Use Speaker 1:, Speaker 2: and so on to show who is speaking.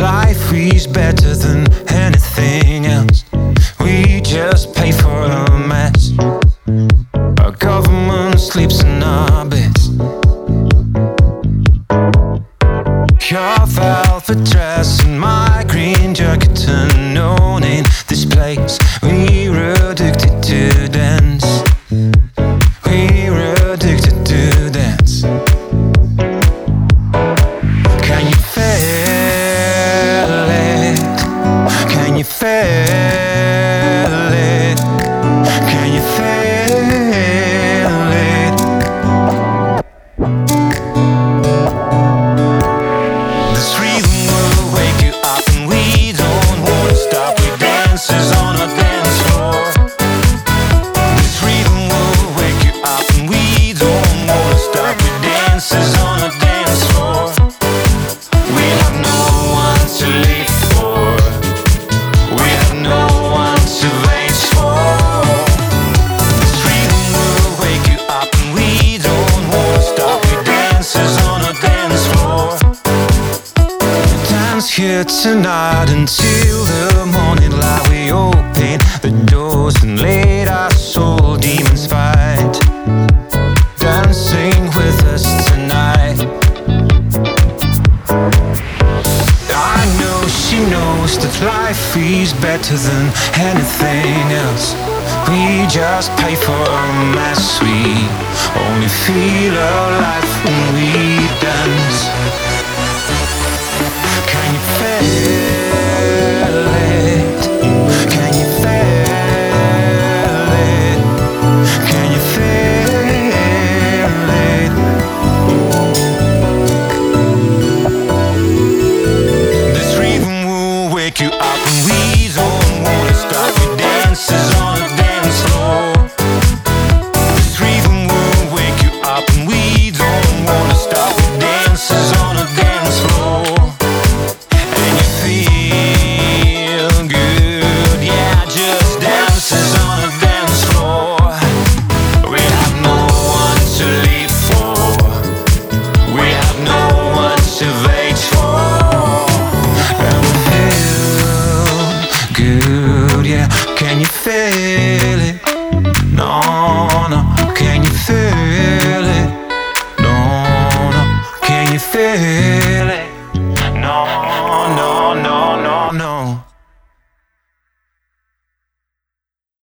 Speaker 1: life is better than anything else. We just pay for a mess. Our government sleeps in our beds. Your velvet dress and my green jacket unknown in this place. Dances on a dance floor. We have no one to live for. We have no one to wait for. This rhythm will wake you up and we don't wanna stop. We dances on a dance floor. Dance here tonight until the morning light. We open the doors and let our life is better than anything else. We just pay for a mess. We only feel alive 안녕.